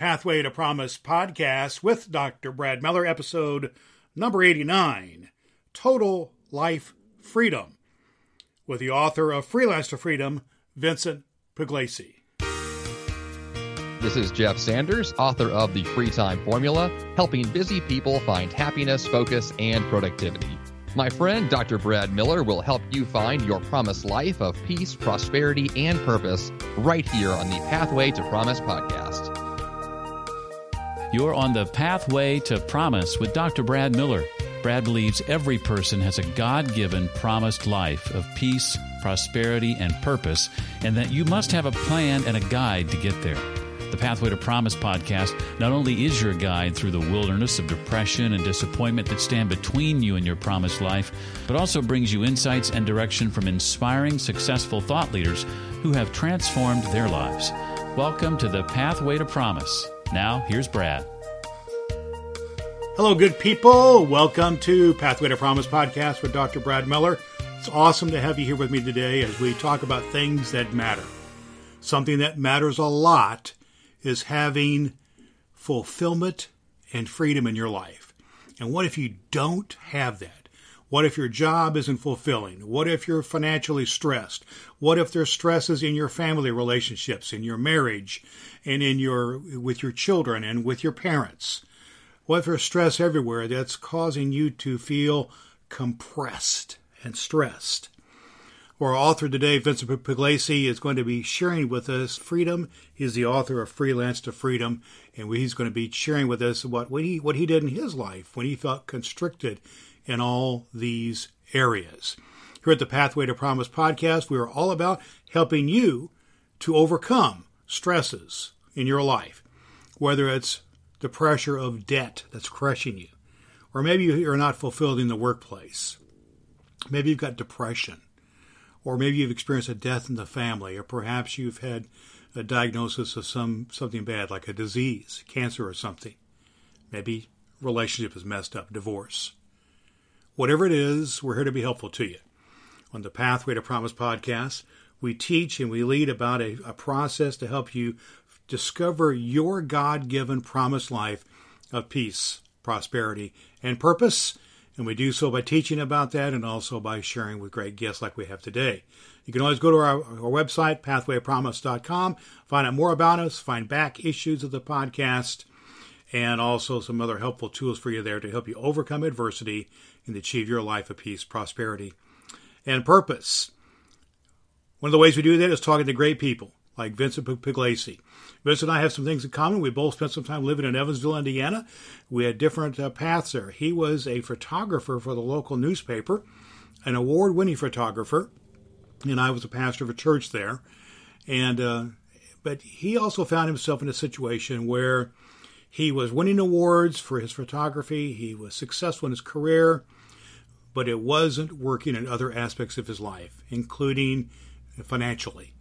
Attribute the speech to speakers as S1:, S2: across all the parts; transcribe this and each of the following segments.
S1: Pathway to Promise podcast with Dr. Brad Miller, episode number 89 Total Life Freedom, with the author of Freelance to Freedom, Vincent Pugliese.
S2: This is Jeff Sanders, author of The Free Time Formula, helping busy people find happiness, focus, and productivity. My friend Dr. Brad Miller will help you find your promised life of peace, prosperity, and purpose right here on the Pathway to Promise podcast.
S3: You're on the Pathway to Promise with Dr. Brad Miller. Brad believes every person has a God given promised life of peace, prosperity, and purpose, and that you must have a plan and a guide to get there. The Pathway to Promise podcast not only is your guide through the wilderness of depression and disappointment that stand between you and your promised life, but also brings you insights and direction from inspiring, successful thought leaders who have transformed their lives. Welcome to the Pathway to Promise. Now, here's Brad.
S1: Hello, good people. Welcome to Pathway to Promise podcast with Dr. Brad Miller. It's awesome to have you here with me today as we talk about things that matter. Something that matters a lot is having fulfillment and freedom in your life. And what if you don't have that? What if your job isn't fulfilling? What if you're financially stressed? What if there's stresses in your family relationships, in your marriage, and in your with your children and with your parents? What if there's stress everywhere that's causing you to feel compressed and stressed? Our author today, Vincent Pugliese, is going to be sharing with us freedom. He's the author of Freelance to Freedom, and he's going to be sharing with us what, what he what he did in his life when he felt constricted in all these areas. Here at the Pathway to Promise podcast, we are all about helping you to overcome stresses in your life, whether it's the pressure of debt that's crushing you, or maybe you're not fulfilled in the workplace. Maybe you've got depression or maybe you've experienced a death in the family, or perhaps you've had a diagnosis of some something bad, like a disease, cancer, or something. Maybe relationship is messed up, divorce. Whatever it is, we're here to be helpful to you. On the Pathway to Promise podcast, we teach and we lead about a, a process to help you discover your God given promised life of peace, prosperity, and purpose and we do so by teaching about that and also by sharing with great guests like we have today. You can always go to our, our website, pathwaypromise.com, find out more about us, find back issues of the podcast, and also some other helpful tools for you there to help you overcome adversity and achieve your life of peace, prosperity, and purpose. One of the ways we do that is talking to great people like Vincent Pugliese. Vincent and I have some things in common. We both spent some time living in Evansville, Indiana. We had different uh, paths there. He was a photographer for the local newspaper, an award winning photographer, and I was a pastor of a church there. And, uh, but he also found himself in a situation where he was winning awards for his photography, he was successful in his career, but it wasn't working in other aspects of his life, including financially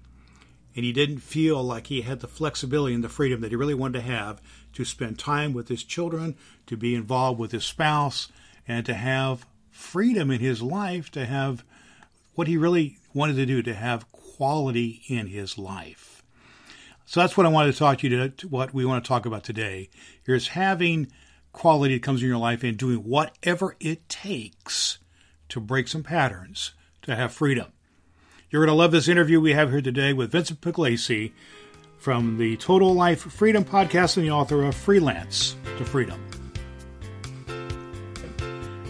S1: and he didn't feel like he had the flexibility and the freedom that he really wanted to have to spend time with his children, to be involved with his spouse, and to have freedom in his life, to have what he really wanted to do, to have quality in his life. So that's what I wanted to talk to you to, what we want to talk about today. is having quality that comes in your life and doing whatever it takes to break some patterns, to have freedom. You're going to love this interview we have here today with Vincent Pugliese from the Total Life Freedom podcast and the author of Freelance to Freedom.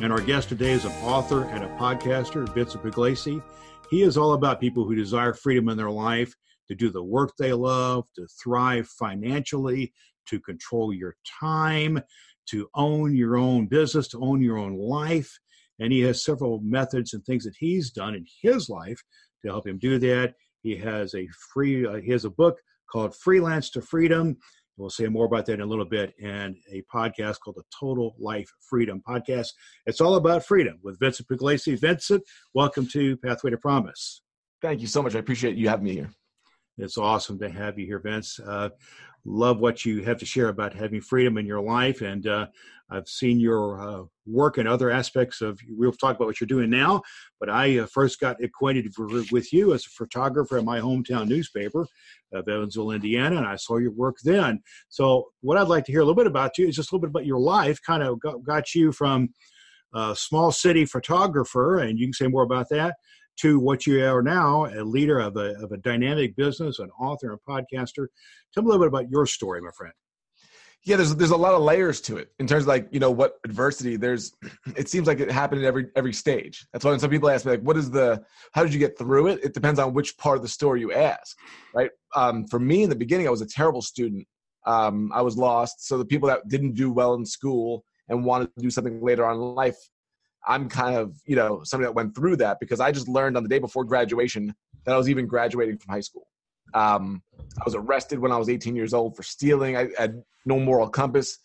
S1: And our guest today is an author and a podcaster, Vincent Pugliese. He is all about people who desire freedom in their life, to do the work they love, to thrive financially, to control your time, to own your own business, to own your own life. And he has several methods and things that he's done in his life to help him do that. He has a free, uh, he has a book called Freelance to Freedom. We'll say more about that in a little bit, and a podcast called the Total Life Freedom Podcast. It's all about freedom with Vincent Pugliese. Vincent, welcome to Pathway to Promise.
S4: Thank you so much. I appreciate you having me here.
S1: It's awesome to have you here, Vince. Uh, love what you have to share about having freedom in your life. And uh, I've seen your uh, work and other aspects of, we'll talk about what you're doing now, but I uh, first got acquainted for, with you as a photographer at my hometown newspaper of Evansville, Indiana, and I saw your work then. So, what I'd like to hear a little bit about you is just a little bit about your life, kind of got, got you from a small city photographer, and you can say more about that, to what you are now, a leader of a, of a dynamic business, an author, and podcaster. Tell me a little bit about your story, my friend.
S4: Yeah, there's there's a lot of layers to it in terms of like you know what adversity. There's it seems like it happened at every every stage. That's why when some people ask me like, what is the how did you get through it? It depends on which part of the story you ask, right? Um, for me in the beginning, I was a terrible student. Um, I was lost. So the people that didn't do well in school and wanted to do something later on in life, I'm kind of you know somebody that went through that because I just learned on the day before graduation that I was even graduating from high school. Um, I was arrested when I was 18 years old for stealing. I had no moral compass.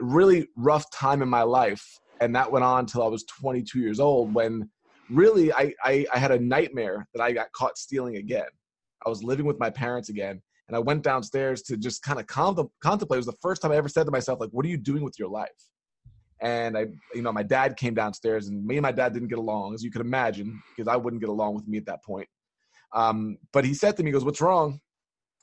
S4: Really rough time in my life, and that went on until I was 22 years old. When really I, I, I had a nightmare that I got caught stealing again. I was living with my parents again, and I went downstairs to just kind of contemplate. It was the first time I ever said to myself, like, "What are you doing with your life?" And I, you know, my dad came downstairs, and me and my dad didn't get along, as you could imagine, because I wouldn't get along with me at that point. Um, but he said to me, he goes, What's wrong?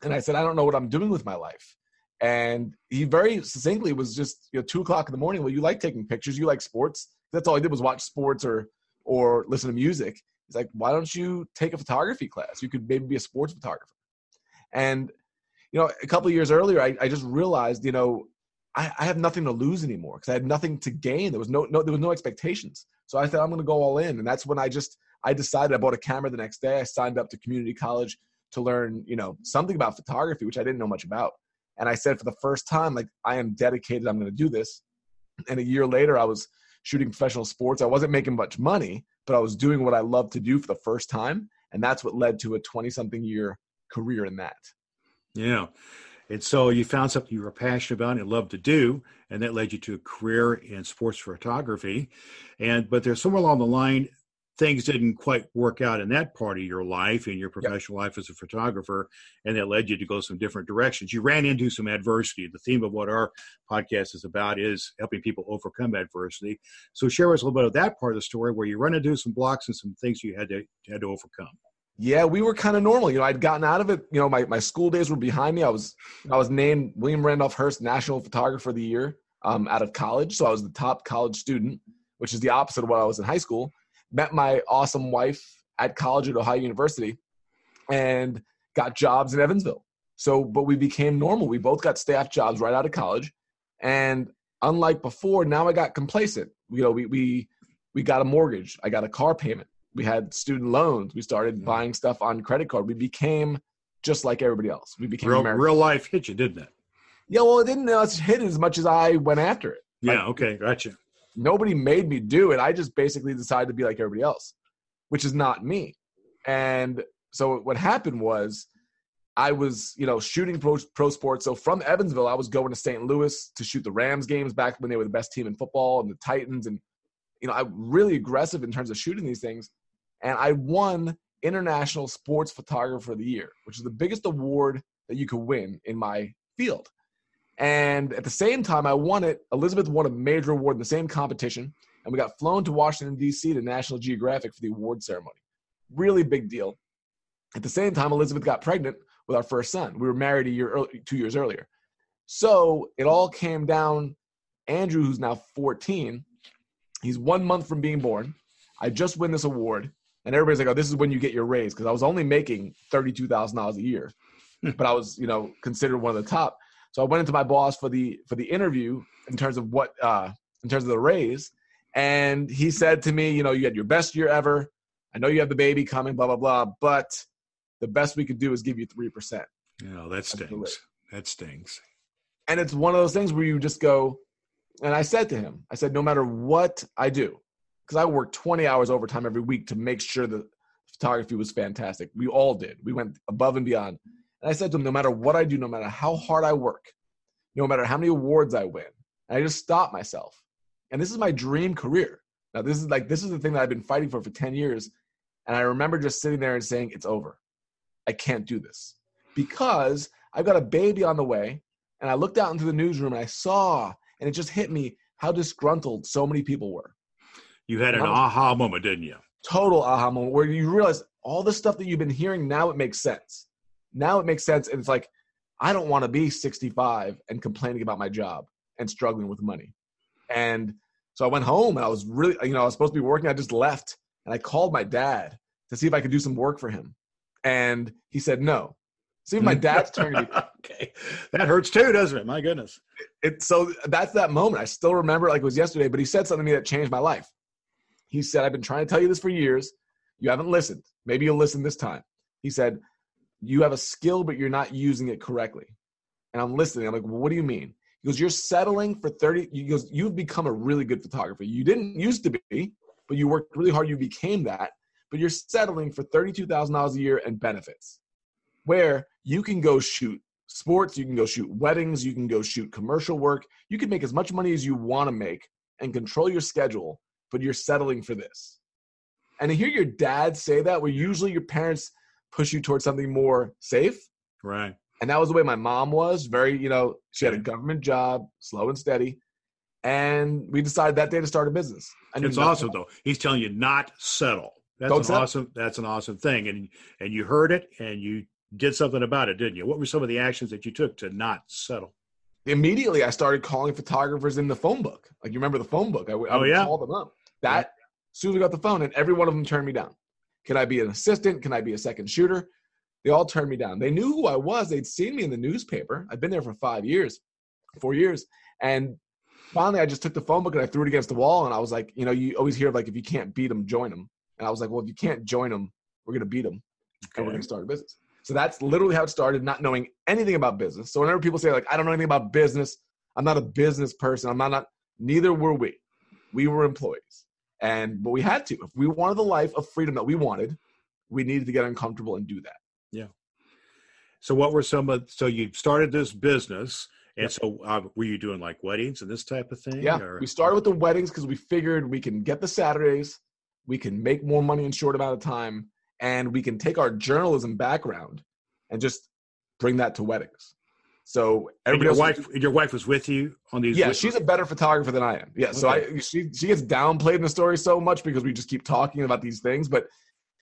S4: And I said, I don't know what I'm doing with my life. And he very succinctly was just, you know, two o'clock in the morning. Well, you like taking pictures, you like sports. That's all I did was watch sports or or listen to music. He's like, why don't you take a photography class? You could maybe be a sports photographer. And, you know, a couple years earlier, I, I just realized, you know, I, I have nothing to lose anymore because I had nothing to gain. There was no, no, there was no expectations. So I said, I'm going to go all in. And that's when I just I decided I bought a camera the next day. I signed up to community college to learn, you know, something about photography, which I didn't know much about. And I said for the first time, like, I am dedicated. I'm going to do this. And a year later, I was shooting professional sports. I wasn't making much money, but I was doing what I loved to do for the first time. And that's what led to a 20 something year career in that.
S1: Yeah. And so you found something you were passionate about and loved to do, and that led you to a career in sports photography. And but there's somewhere along the line things didn't quite work out in that part of your life in your professional yep. life as a photographer and that led you to go some different directions you ran into some adversity the theme of what our podcast is about is helping people overcome adversity so share with us a little bit of that part of the story where you run into some blocks and some things you had to had to overcome
S4: yeah we were kind of normal you know i'd gotten out of it you know my, my school days were behind me i was i was named william randolph hearst national photographer of the year um, out of college so i was the top college student which is the opposite of what i was in high school met my awesome wife at college at Ohio University and got jobs in Evansville. So, but we became normal. We both got staff jobs right out of college. And unlike before, now I got complacent. You know, we, we, we got a mortgage. I got a car payment. We had student loans. We started mm-hmm. buying stuff on credit card. We became just like everybody else. We became
S1: real, real life hit you, didn't it?
S4: Yeah, well, it didn't hit as much as I went after it.
S1: Yeah, like, okay, gotcha
S4: nobody made me do it. I just basically decided to be like everybody else, which is not me. And so what happened was I was, you know, shooting pro, pro sports. So from Evansville, I was going to St. Louis to shoot the Rams games back when they were the best team in football and the Titans. And, you know, I'm really aggressive in terms of shooting these things. And I won International Sports Photographer of the Year, which is the biggest award that you could win in my field. And at the same time, I won it. Elizabeth won a major award in the same competition, and we got flown to Washington, D.C. to National Geographic for the award ceremony. Really big deal. At the same time, Elizabeth got pregnant with our first son. We were married a year, early, two years earlier. So it all came down. Andrew, who's now 14, he's one month from being born. I just win this award, and everybody's like, "Oh, this is when you get your raise," because I was only making thirty-two thousand dollars a year, but I was, you know, considered one of the top. So I went into my boss for the for the interview in terms of what uh, in terms of the raise, and he said to me, you know, you had your best year ever. I know you have the baby coming, blah blah blah, but the best we could do is give you three percent.
S1: Yeah, that stings. That stings.
S4: And it's one of those things where you just go. And I said to him, I said, no matter what I do, because I worked 20 hours overtime every week to make sure the photography was fantastic. We all did. We went above and beyond. And I said to him, no matter what I do, no matter how hard I work, no matter how many awards I win, I just stopped myself. And this is my dream career. Now, this is like, this is the thing that I've been fighting for for 10 years. And I remember just sitting there and saying, it's over. I can't do this. because I've got a baby on the way. And I looked out into the newsroom and I saw, and it just hit me how disgruntled so many people were.
S1: You had an aha moment, didn't you?
S4: Total aha moment where you realize all the stuff that you've been hearing now it makes sense. Now it makes sense. And it's like, I don't want to be 65 and complaining about my job and struggling with money. And so I went home and I was really, you know, I was supposed to be working. I just left and I called my dad to see if I could do some work for him. And he said no. See if my hmm. dad's turning
S1: okay. That hurts too, doesn't it? My goodness.
S4: It, so that's that moment. I still remember like it was yesterday, but he said something to me that changed my life. He said, I've been trying to tell you this for years. You haven't listened. Maybe you'll listen this time. He said, You have a skill, but you're not using it correctly. And I'm listening. I'm like, well, what do you mean? He goes, You're settling for 30. He goes, You've become a really good photographer. You didn't used to be, but you worked really hard. You became that. But you're settling for $32,000 a year and benefits, where you can go shoot sports, you can go shoot weddings, you can go shoot commercial work. You can make as much money as you want to make and control your schedule, but you're settling for this. And to hear your dad say that, where usually your parents push you towards something more safe.
S1: Right.
S4: And that was the way my mom was. Very, you know, she had a government job, slow and steady. And we decided that day to start a business.
S1: And it's awesome though. He's telling you not settle. That's Don't an settle. awesome. That's an awesome thing. And and you heard it, and you did something about it, didn't you? What were some of the actions that you took to not settle?
S4: Immediately, I started calling photographers in the phone book. Like you remember the phone book? I, I oh, yeah. call them up. That yeah. as soon as we got the phone, and every one of them turned me down. Can I be an assistant? Can I be a second shooter? They all turned me down. They knew who I was. They'd seen me in the newspaper. I've been there for five years, four years. And finally, I just took the phone book and I threw it against the wall. And I was like, you know, you always hear like, if you can't beat them, join them. And I was like, well, if you can't join them, we're going to beat them okay. and we're going to start a business. So that's literally how it started, not knowing anything about business. So whenever people say like, I don't know anything about business, I'm not a business person. I'm not, not neither were we. We were employees. And but we had to. If we wanted the life of freedom that we wanted, we needed to get uncomfortable and do that.
S1: Yeah. So what were some of so you started this business and yep. so uh, were you doing like weddings and this type of thing?
S4: Yeah. Or? We started with the weddings because we figured we can get the Saturdays, we can make more money in short amount of time, and we can take our journalism background and just bring that to weddings. So
S1: everybody your wife, was, your wife was with you on these.
S4: Yeah, she's a better photographer than I am. Yeah, okay. so I she she gets downplayed in the story so much because we just keep talking about these things, but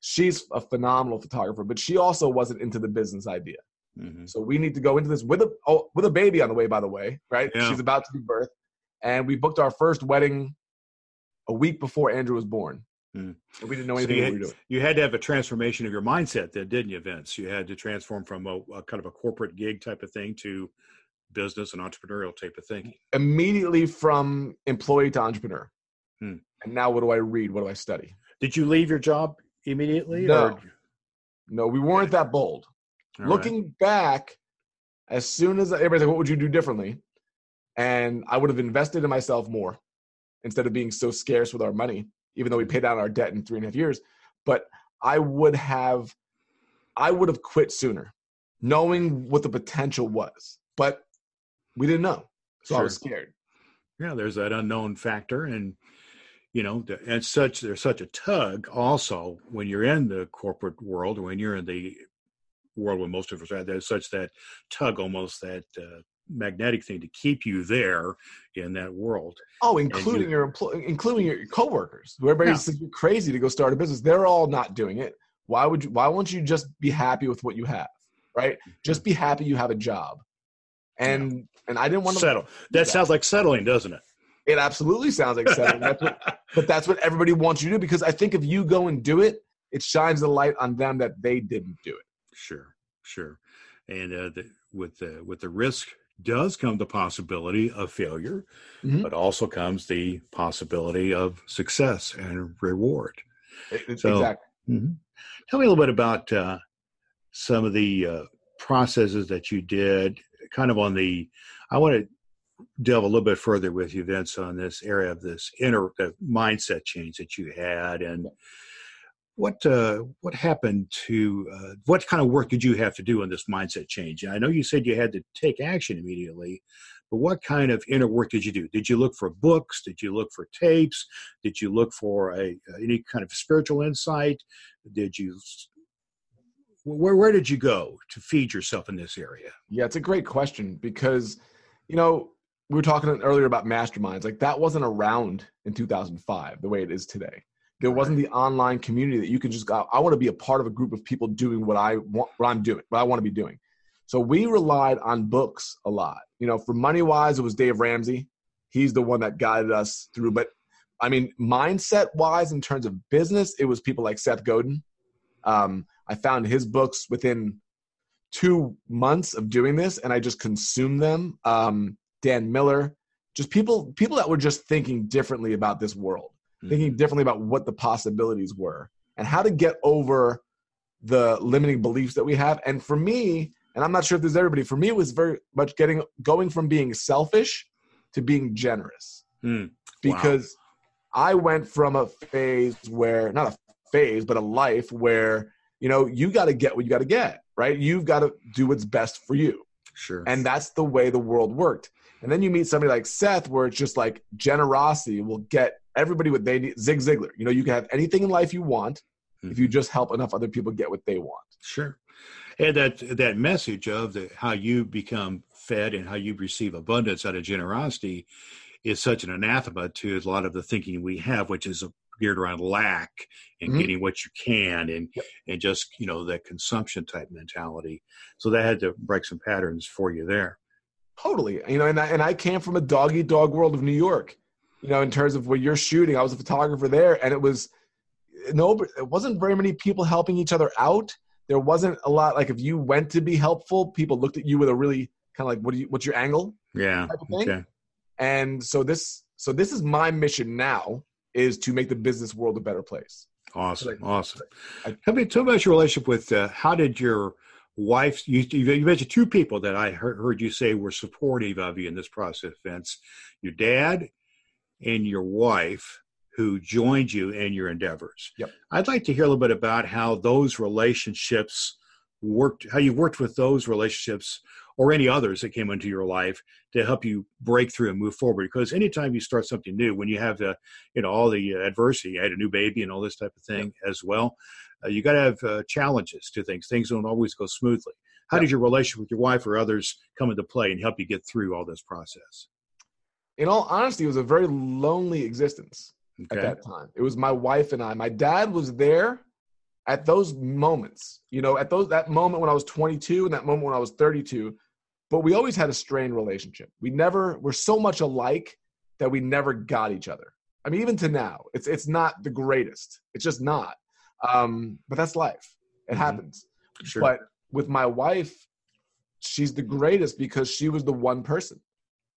S4: she's a phenomenal photographer, but she also wasn't into the business idea. Mm-hmm. So we need to go into this with a oh, with a baby on the way, by the way, right? Yeah. She's about to be birth, and we booked our first wedding a week before Andrew was born. Mm. We didn't know anything so
S1: you,
S4: had,
S1: you had to have a transformation of your mindset, then, didn't you, Vince? You had to transform from a, a kind of a corporate gig type of thing to business and entrepreneurial type of thing.
S4: Immediately from employee to entrepreneur. Hmm. And now, what do I read? What do I study?
S1: Did you leave your job immediately?
S4: No, or? no, we weren't that bold. All Looking right. back, as soon as everybody's like, "What would you do differently?" and I would have invested in myself more instead of being so scarce with our money, even though we paid down our debt in three and a half years. But I would have, I would have quit sooner, knowing what the potential was. But we didn't know, so sure. I was scared.
S1: Yeah, there's that unknown factor, and you know and such there's such a tug also when you're in the corporate world or when you're in the world where most of us are there's such that tug almost that uh, magnetic thing to keep you there in that world
S4: oh including you, your employee including your coworkers who everybody yeah. says you're crazy to go start a business they're all not doing it why would you why won't you just be happy with what you have right just be happy you have a job and yeah. and i didn't want to
S1: settle that, that sounds like settling doesn't it
S4: it absolutely sounds like settling. That's what, but that's what everybody wants you to do because I think if you go and do it, it shines the light on them that they didn't do it.
S1: Sure, sure. And uh, the, with the with the risk does come the possibility of failure, mm-hmm. but also comes the possibility of success and reward.
S4: It, so, exactly. Mm-hmm.
S1: Tell me a little bit about uh, some of the uh, processes that you did, kind of on the. I want to delve a little bit further with you, Vince, on this area of this inner mindset change that you had, and what uh, what happened to uh, what kind of work did you have to do on this mindset change? I know you said you had to take action immediately, but what kind of inner work did you do? Did you look for books? Did you look for tapes? Did you look for a any kind of spiritual insight? Did you where where did you go to feed yourself in this area?
S4: Yeah, it's a great question because, you know, we were talking earlier about masterminds. Like that wasn't around in 2005 the way it is today. There wasn't the online community that you can just go. I want to be a part of a group of people doing what I want, what I'm doing, what I want to be doing. So we relied on books a lot. You know, for money wise, it was Dave Ramsey. He's the one that guided us through. But I mean, mindset wise, in terms of business, it was people like Seth Godin. Um, I found his books within two months of doing this, and I just consumed them. Um, Dan Miller, just people people that were just thinking differently about this world, mm-hmm. thinking differently about what the possibilities were and how to get over the limiting beliefs that we have. And for me, and I'm not sure if there's everybody, for me it was very much getting going from being selfish to being generous. Mm. Because wow. I went from a phase where not a phase, but a life where, you know, you got to get what you got to get, right? You've got to do what's best for you.
S1: Sure.
S4: And that's the way the world worked. And then you meet somebody like Seth, where it's just like generosity will get everybody what they need. Zig Ziglar, you know, you can have anything in life you want mm-hmm. if you just help enough other people get what they want.
S1: Sure. And that that message of the, how you become fed and how you receive abundance out of generosity is such an anathema to a lot of the thinking we have, which is geared around lack and mm-hmm. getting what you can and yep. and just you know that consumption type mentality. So that had to break some patterns for you there.
S4: Totally. You know, and I, and I came from a dog eat dog world of New York. You know, in terms of where you're shooting, I was a photographer there, and it was no, it wasn't very many people helping each other out. There wasn't a lot like if you went to be helpful, people looked at you with a really kind of like, what do you, what's your angle?
S1: Yeah. Okay.
S4: And so this, so this is my mission now is to make the business world a better place.
S1: Awesome, so awesome. I, tell me, tell me about your relationship with. Uh, how did your wife you, you mentioned two people that i heard, heard you say were supportive of you in this process vince your dad and your wife who joined you in your endeavors
S4: yep.
S1: i'd like to hear a little bit about how those relationships worked how you worked with those relationships or any others that came into your life to help you break through and move forward because anytime you start something new when you have the you know all the adversity you had a new baby and all this type of thing yep. as well uh, you got to have uh, challenges to things. Things don't always go smoothly. How yeah. did your relationship with your wife or others come into play and help you get through all this process?
S4: In all honesty, it was a very lonely existence okay. at that time. It was my wife and I. My dad was there at those moments, you know, at those that moment when I was 22 and that moment when I was 32. But we always had a strained relationship. We never were so much alike that we never got each other. I mean, even to now, it's it's not the greatest. It's just not. Um, but that's life. It mm-hmm. happens. Sure. But with my wife, she's the greatest because she was the one person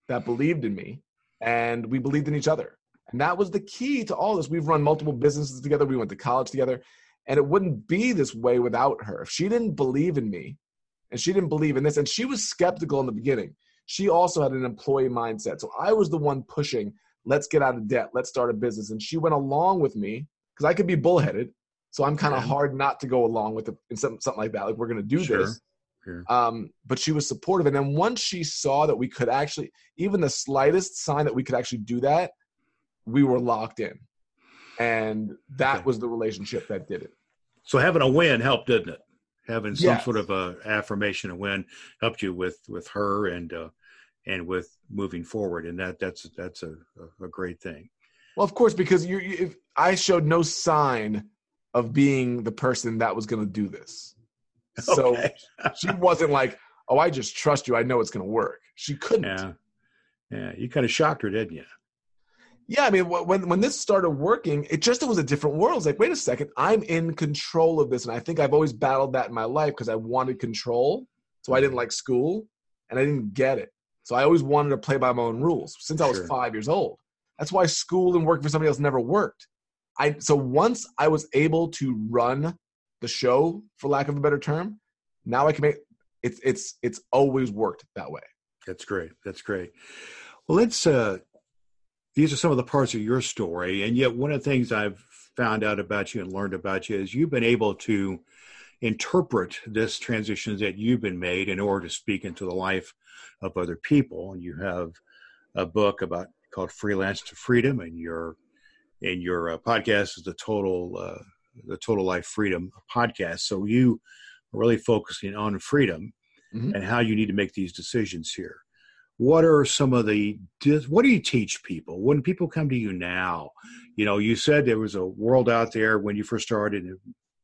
S4: that believed in me and we believed in each other. And that was the key to all this. We've run multiple businesses together, we went to college together, and it wouldn't be this way without her. If she didn't believe in me and she didn't believe in this, and she was skeptical in the beginning, she also had an employee mindset. So I was the one pushing, let's get out of debt, let's start a business. And she went along with me because I could be bullheaded so I'm kind of yeah. hard not to go along with it in something, something like that. Like we're going to do sure. this. Sure. Um, but she was supportive. And then once she saw that we could actually, even the slightest sign that we could actually do that, we were locked in. And that okay. was the relationship that did it.
S1: So having a win helped, didn't it? Having some yes. sort of a affirmation, a win helped you with, with her and, uh, and with moving forward. And that, that's, that's a, a great thing.
S4: Well, of course, because you, if I showed no sign of being the person that was going to do this. So okay. she wasn't like, "Oh, I just trust you. I know it's going to work." She couldn't.
S1: Yeah, yeah. You kind of shocked her, didn't you?
S4: Yeah, I mean, when when this started working, it just it was a different world. It's like, wait a second, I'm in control of this, and I think I've always battled that in my life because I wanted control. So I didn't mm-hmm. like school, and I didn't get it. So I always wanted to play by my own rules since I was sure. five years old. That's why school and working for somebody else never worked I so once I was able to run the show, for lack of a better term, now I can make it's it's it's always worked that way.
S1: That's great. That's great. Well, let's. uh These are some of the parts of your story, and yet one of the things I've found out about you and learned about you is you've been able to interpret this transition that you've been made in order to speak into the life of other people. And you have a book about called Freelance to Freedom, and you're and your uh, podcast is the total uh, the total life freedom podcast so you are really focusing on freedom mm-hmm. and how you need to make these decisions here. What are some of the what do you teach people when people come to you now? You know, you said there was a world out there when you first started in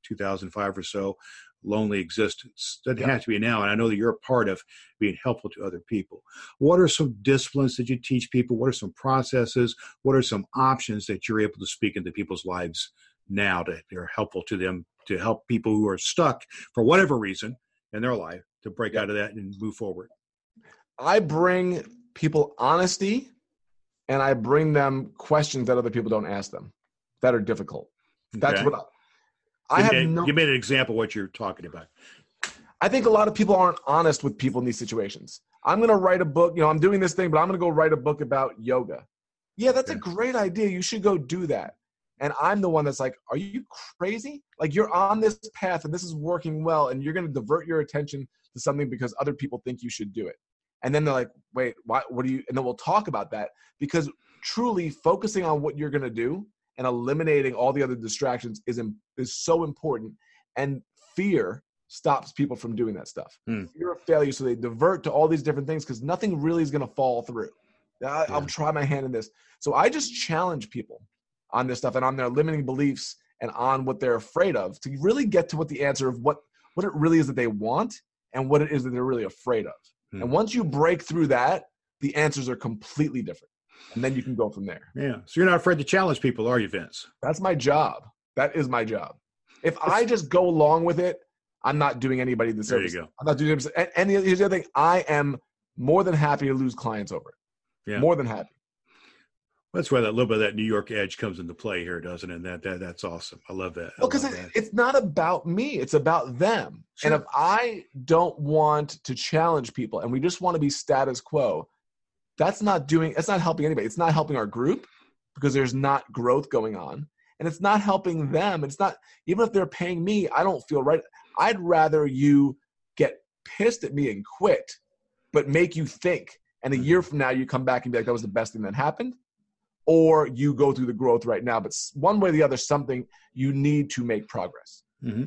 S1: 2005 or so lonely existence. Doesn't yeah. have to be now. And I know that you're a part of being helpful to other people. What are some disciplines that you teach people? What are some processes? What are some options that you're able to speak into people's lives now that are helpful to them to help people who are stuck for whatever reason in their life to break out of that and move forward?
S4: I bring people honesty and I bring them questions that other people don't ask them that are difficult. That's okay. what
S1: I have no, give me an example what you're talking about.
S4: I think a lot of people aren't honest with people in these situations. I'm going to write a book. You know, I'm doing this thing, but I'm going to go write a book about yoga. Yeah, that's a great idea. You should go do that. And I'm the one that's like, are you crazy? Like you're on this path and this is working well, and you're going to divert your attention to something because other people think you should do it. And then they're like, wait, what, what do you? And then we'll talk about that because truly focusing on what you're going to do and eliminating all the other distractions is is so important. And fear stops people from doing that stuff. Hmm. Fear of failure, so they divert to all these different things because nothing really is going to fall through. I, yeah. I'll try my hand in this. So I just challenge people on this stuff and on their limiting beliefs and on what they're afraid of to really get to what the answer of what what it really is that they want and what it is that they're really afraid of. Hmm. And once you break through that, the answers are completely different and then you can go from there.
S1: Yeah. So you're not afraid to challenge people, are you, Vince?
S4: That's my job. That is my job. If I just go along with it, I'm not doing anybody the service.
S1: There you go.
S4: I'm not doing. And, and here's the other thing: I am more than happy to lose clients over it. Yeah. More than happy.
S1: That's where that little bit of that New York edge comes into play here, doesn't it? And that, that that's awesome. I love that.
S4: Well, because it, it's not about me; it's about them. Sure. And if I don't want to challenge people, and we just want to be status quo, that's not doing that's not helping anybody it's not helping our group because there's not growth going on and it's not helping them it's not even if they're paying me i don't feel right i'd rather you get pissed at me and quit but make you think and a year mm-hmm. from now you come back and be like that was the best thing that happened or you go through the growth right now but one way or the other something you need to make progress
S1: mm-hmm.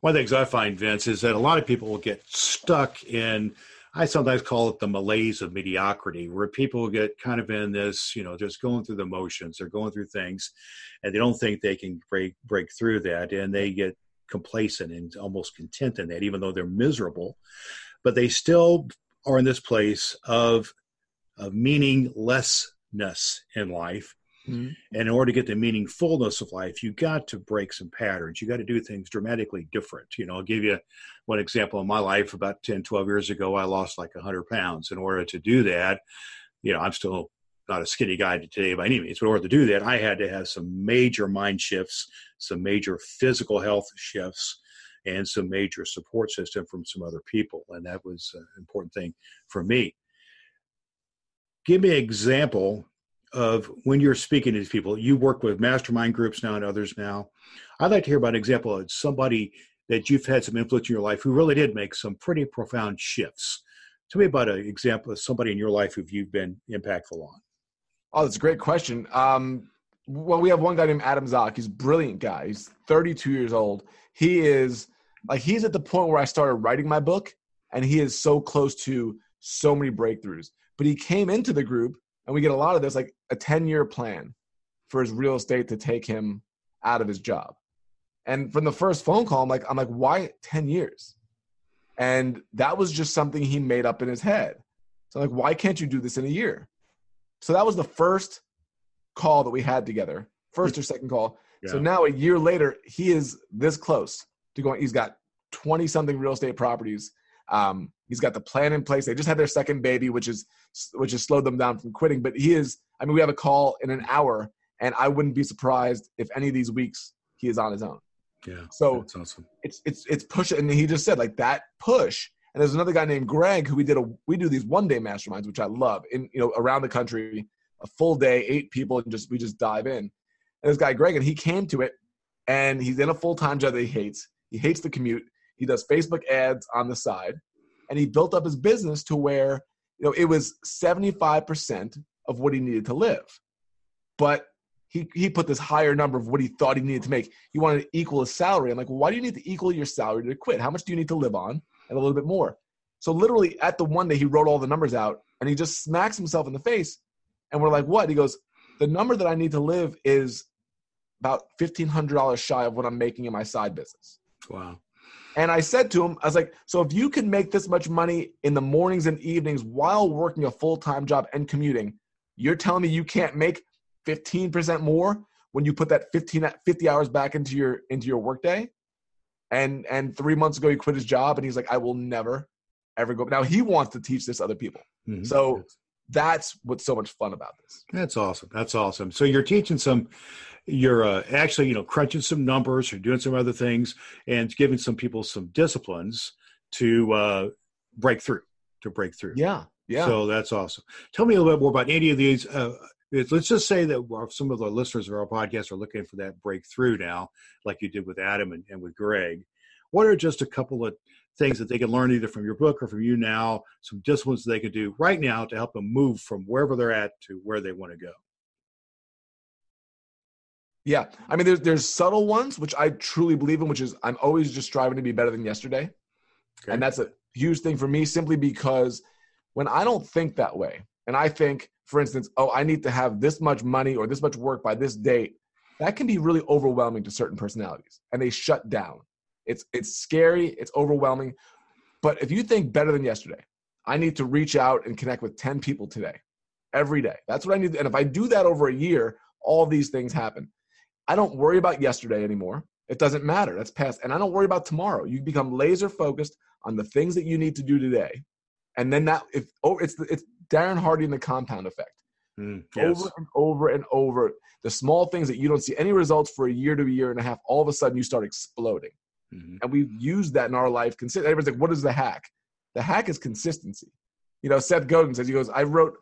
S1: one of the things i find vince is that a lot of people will get stuck in I sometimes call it the malaise of mediocrity, where people get kind of in this, you know, just going through the motions. They're going through things, and they don't think they can break break through that, and they get complacent and almost content in that, even though they're miserable. But they still are in this place of of meaninglessness in life, Mm-hmm. And in order to get the meaningfulness of life, you got to break some patterns. You got to do things dramatically different. You know, I'll give you one example in my life. About 10, 12 years ago, I lost like 100 pounds. In order to do that, you know, I'm still not a skinny guy today by any means, but in order to do that, I had to have some major mind shifts, some major physical health shifts, and some major support system from some other people. And that was an important thing for me. Give me an example of when you're speaking to these people, you work with mastermind groups now and others now. I'd like to hear about an example of somebody that you've had some influence in your life who really did make some pretty profound shifts. Tell me about an example of somebody in your life who you've been impactful on.
S4: Oh, that's a great question. Um, well, we have one guy named Adam Zock. He's a brilliant guy. He's 32 years old. He is like he's at the point where I started writing my book, and he is so close to so many breakthroughs. But he came into the group and we get a lot of this like a 10 year plan for his real estate to take him out of his job. And from the first phone call i'm like i'm like why 10 years? And that was just something he made up in his head. So I'm like why can't you do this in a year? So that was the first call that we had together first or second call. Yeah. so now a year later he is this close to going he's got 20 something real estate properties um, he's got the plan in place. They just had their second baby, which is which has slowed them down from quitting. But he is. I mean, we have a call in an hour, and I wouldn't be surprised if any of these weeks he is on his own.
S1: Yeah.
S4: So
S1: that's awesome.
S4: It's it's it's push, and he just said like that push. And there's another guy named Greg who we did a we do these one day masterminds, which I love. In you know around the country, a full day, eight people, and just we just dive in. And this guy Greg, and he came to it, and he's in a full time job that he hates. He hates the commute. He does Facebook ads on the side, and he built up his business to where you know it was 75% of what he needed to live. But he he put this higher number of what he thought he needed to make. He wanted to equal his salary. I'm like, well, why do you need to equal your salary to quit? How much do you need to live on? And a little bit more. So literally at the one day he wrote all the numbers out and he just smacks himself in the face. And we're like, what? He goes, the number that I need to live is about fifteen hundred dollars shy of what I'm making in my side business.
S1: Wow.
S4: And I said to him, I was like, so if you can make this much money in the mornings and evenings while working a full time job and commuting, you're telling me you can't make 15% more when you put that 15 50 hours back into your into your workday? And and three months ago he quit his job and he's like, I will never ever go. Now he wants to teach this other people. Mm-hmm. So that's what's so much fun about this.
S1: That's awesome. That's awesome. So you're teaching some you're uh, actually you know crunching some numbers or doing some other things and giving some people some disciplines to uh, break through to break through
S4: yeah yeah
S1: so that's awesome tell me a little bit more about any of these uh, let's just say that some of the listeners of our podcast are looking for that breakthrough now like you did with adam and, and with greg what are just a couple of things that they can learn either from your book or from you now some disciplines they can do right now to help them move from wherever they're at to where they want to go
S4: yeah, I mean, there's there's subtle ones which I truly believe in, which is I'm always just striving to be better than yesterday, okay. and that's a huge thing for me. Simply because when I don't think that way, and I think, for instance, oh, I need to have this much money or this much work by this date, that can be really overwhelming to certain personalities, and they shut down. It's it's scary, it's overwhelming, but if you think better than yesterday, I need to reach out and connect with ten people today, every day. That's what I need, and if I do that over a year, all these things happen. I don't worry about yesterday anymore. It doesn't matter. That's past. And I don't worry about tomorrow. You become laser focused on the things that you need to do today. And then that if oh it's it's Darren Hardy and the compound effect. Mm, yes. Over and over and over. The small things that you don't see any results for a year to a year and a half, all of a sudden you start exploding. Mm-hmm. And we've used that in our life. Everyone's like, what is the hack? The hack is consistency. You know, Seth Godin says, he goes, I wrote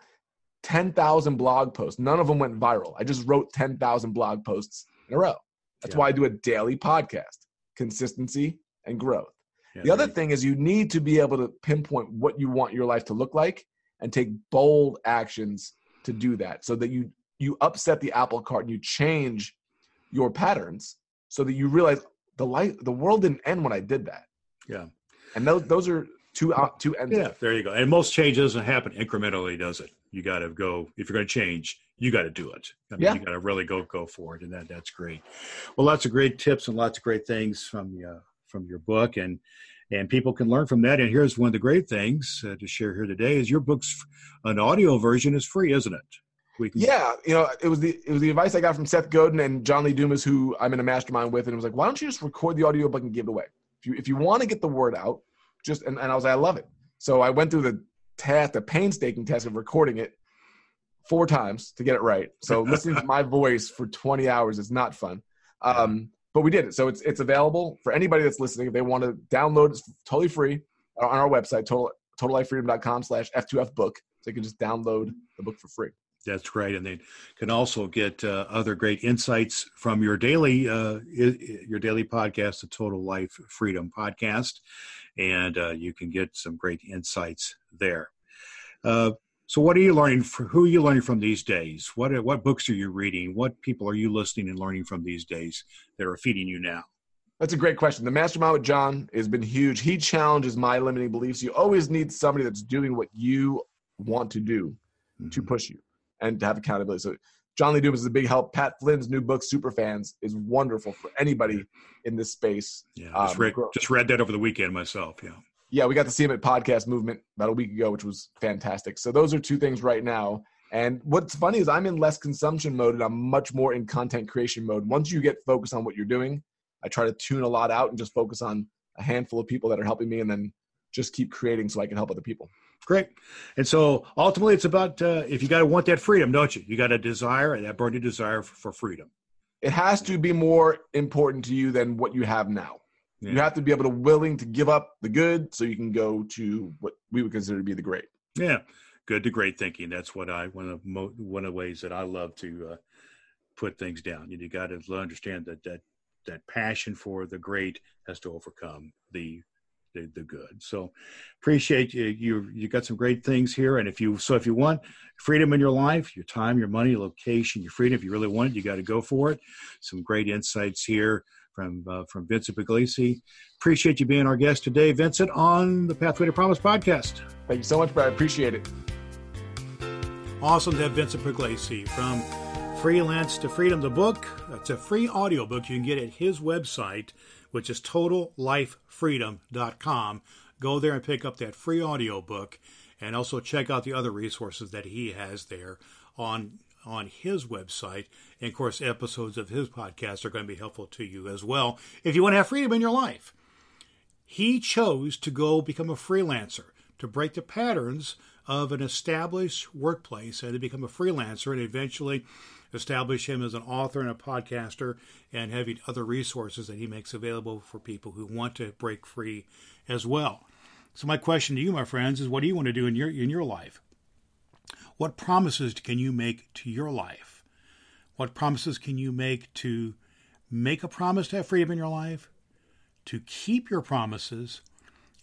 S4: 10,000 blog posts. None of them went viral. I just wrote 10,000 blog posts in a row. That's yeah. why I do a daily podcast consistency and growth. Yeah, the other thing is you need to be able to pinpoint what you want your life to look like and take bold actions to do that so that you you upset the apple cart and you change your patterns so that you realize the life the world didn't end when I did that.
S1: Yeah.
S4: And those those are two out two ends.
S1: Yeah, there you go. And most change doesn't happen incrementally, does it? You got to go if you're going to change you got to do it. I mean, yeah. you got to really go go for it, and that that's great. Well, lots of great tips and lots of great things from uh, from your book, and and people can learn from that. And here's one of the great things uh, to share here today: is your book's an audio version is free, isn't it?
S4: We can- yeah, you know, it was the it was the advice I got from Seth Godin and John Lee Dumas, who I'm in a mastermind with, and it was like, why don't you just record the audio book and give it away? If you if you want to get the word out, just and, and I was like, I love it. So I went through the task, the painstaking task of recording it four times to get it right. So listening to my voice for 20 hours is not fun. Um, but we did it. So it's it's available for anybody that's listening. If they want to download, it's totally free on our website, total totallifefreedom.com slash F2F book. So you can just download the book for free.
S1: That's great, and they can also get uh, other great insights from your daily uh, your daily podcast, the Total Life Freedom podcast, and uh, you can get some great insights there. Uh, so, what are you learning? For, who are you learning from these days? What what books are you reading? What people are you listening and learning from these days that are feeding you now?
S4: That's a great question. The mastermind with John has been huge. He challenges my limiting beliefs. You always need somebody that's doing what you want to do mm-hmm. to push you and to have accountability. So John Lee Dumas is a big help. Pat Flynn's new book, Super Fans, is wonderful for anybody in this space.
S1: Yeah, just, um, read, just read that over the weekend myself. Yeah
S4: yeah, we got to see him at Podcast Movement about a week ago, which was fantastic. So those are two things right now. And what's funny is I'm in less consumption mode and I'm much more in content creation mode. Once you get focused on what you're doing, I try to tune a lot out and just focus on a handful of people that are helping me and then just keep creating so I can help other people.
S1: Great. And so ultimately it's about uh, if you got to want that freedom, don't you? You got a desire, and that burning desire for freedom.
S4: It has to be more important to you than what you have now. Yeah. You have to be able to willing to give up the good so you can go to what we would consider to be the great.
S1: Yeah, good to great thinking. That's what I one of mo- one of the ways that I love to uh, put things down. You, got to understand that that that passion for the great has to overcome the the, the good. So appreciate you. You you got some great things here, and if you so if you want freedom in your life, your time, your money, location, your freedom, if you really want it, you got to go for it. Some great insights here from uh, from Vincent Pugliese. Appreciate you being our guest today, Vincent, on the Pathway to Promise podcast.
S4: Thank you so much, Brad. I appreciate it.
S1: Awesome to have Vincent Pugliese from Freelance to Freedom, the book. It's a free audiobook you can get at his website, which is totallifefreedom.com. Go there and pick up that free audiobook and also check out the other resources that he has there on on his website. And of course, episodes of his podcast are going to be helpful to you as well if you want to have freedom in your life. He chose to go become a freelancer to break the patterns of an established workplace and to become a freelancer and eventually establish him as an author and a podcaster and having other resources that he makes available for people who want to break free as well. So my question to you, my friends, is what do you want to do in your in your life? What promises can you make to your life? What promises can you make to make a promise to have freedom in your life, to keep your promises,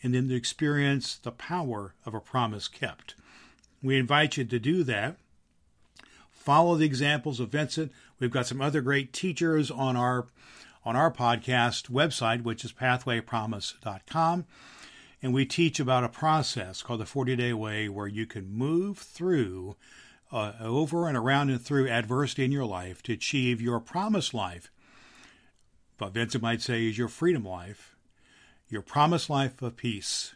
S1: and then to experience the power of a promise kept? We invite you to do that follow the examples of Vincent. We've got some other great teachers on our on our podcast website, which is pathwaypromise.com. And we teach about a process called the 40 day way where you can move through, uh, over and around and through adversity in your life to achieve your promised life. But Vincent might say is your freedom life, your promised life of peace.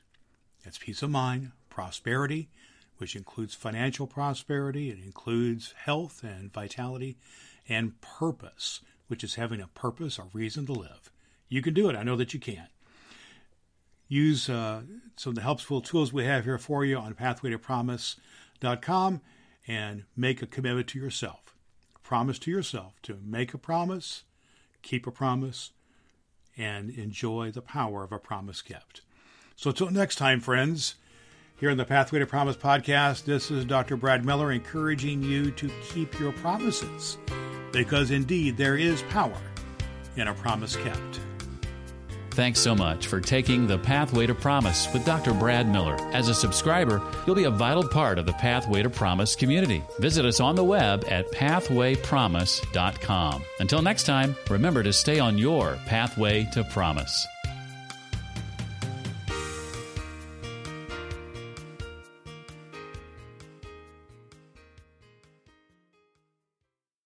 S1: It's peace of mind, prosperity, which includes financial prosperity, it includes health and vitality, and purpose, which is having a purpose, a reason to live. You can do it. I know that you can. Use uh, some of the helpful tools we have here for you on pathwaytopromise.com and make a commitment to yourself. Promise to yourself to make a promise, keep a promise, and enjoy the power of a promise kept. So, until next time, friends, here in the Pathway to Promise podcast, this is Dr. Brad Miller encouraging you to keep your promises because indeed there is power in a promise kept.
S3: Thanks so much for taking the Pathway to Promise with Dr. Brad Miller. As a subscriber, you'll be a vital part of the Pathway to Promise community. Visit us on the web at pathwaypromise.com. Until next time, remember to stay on your pathway to promise.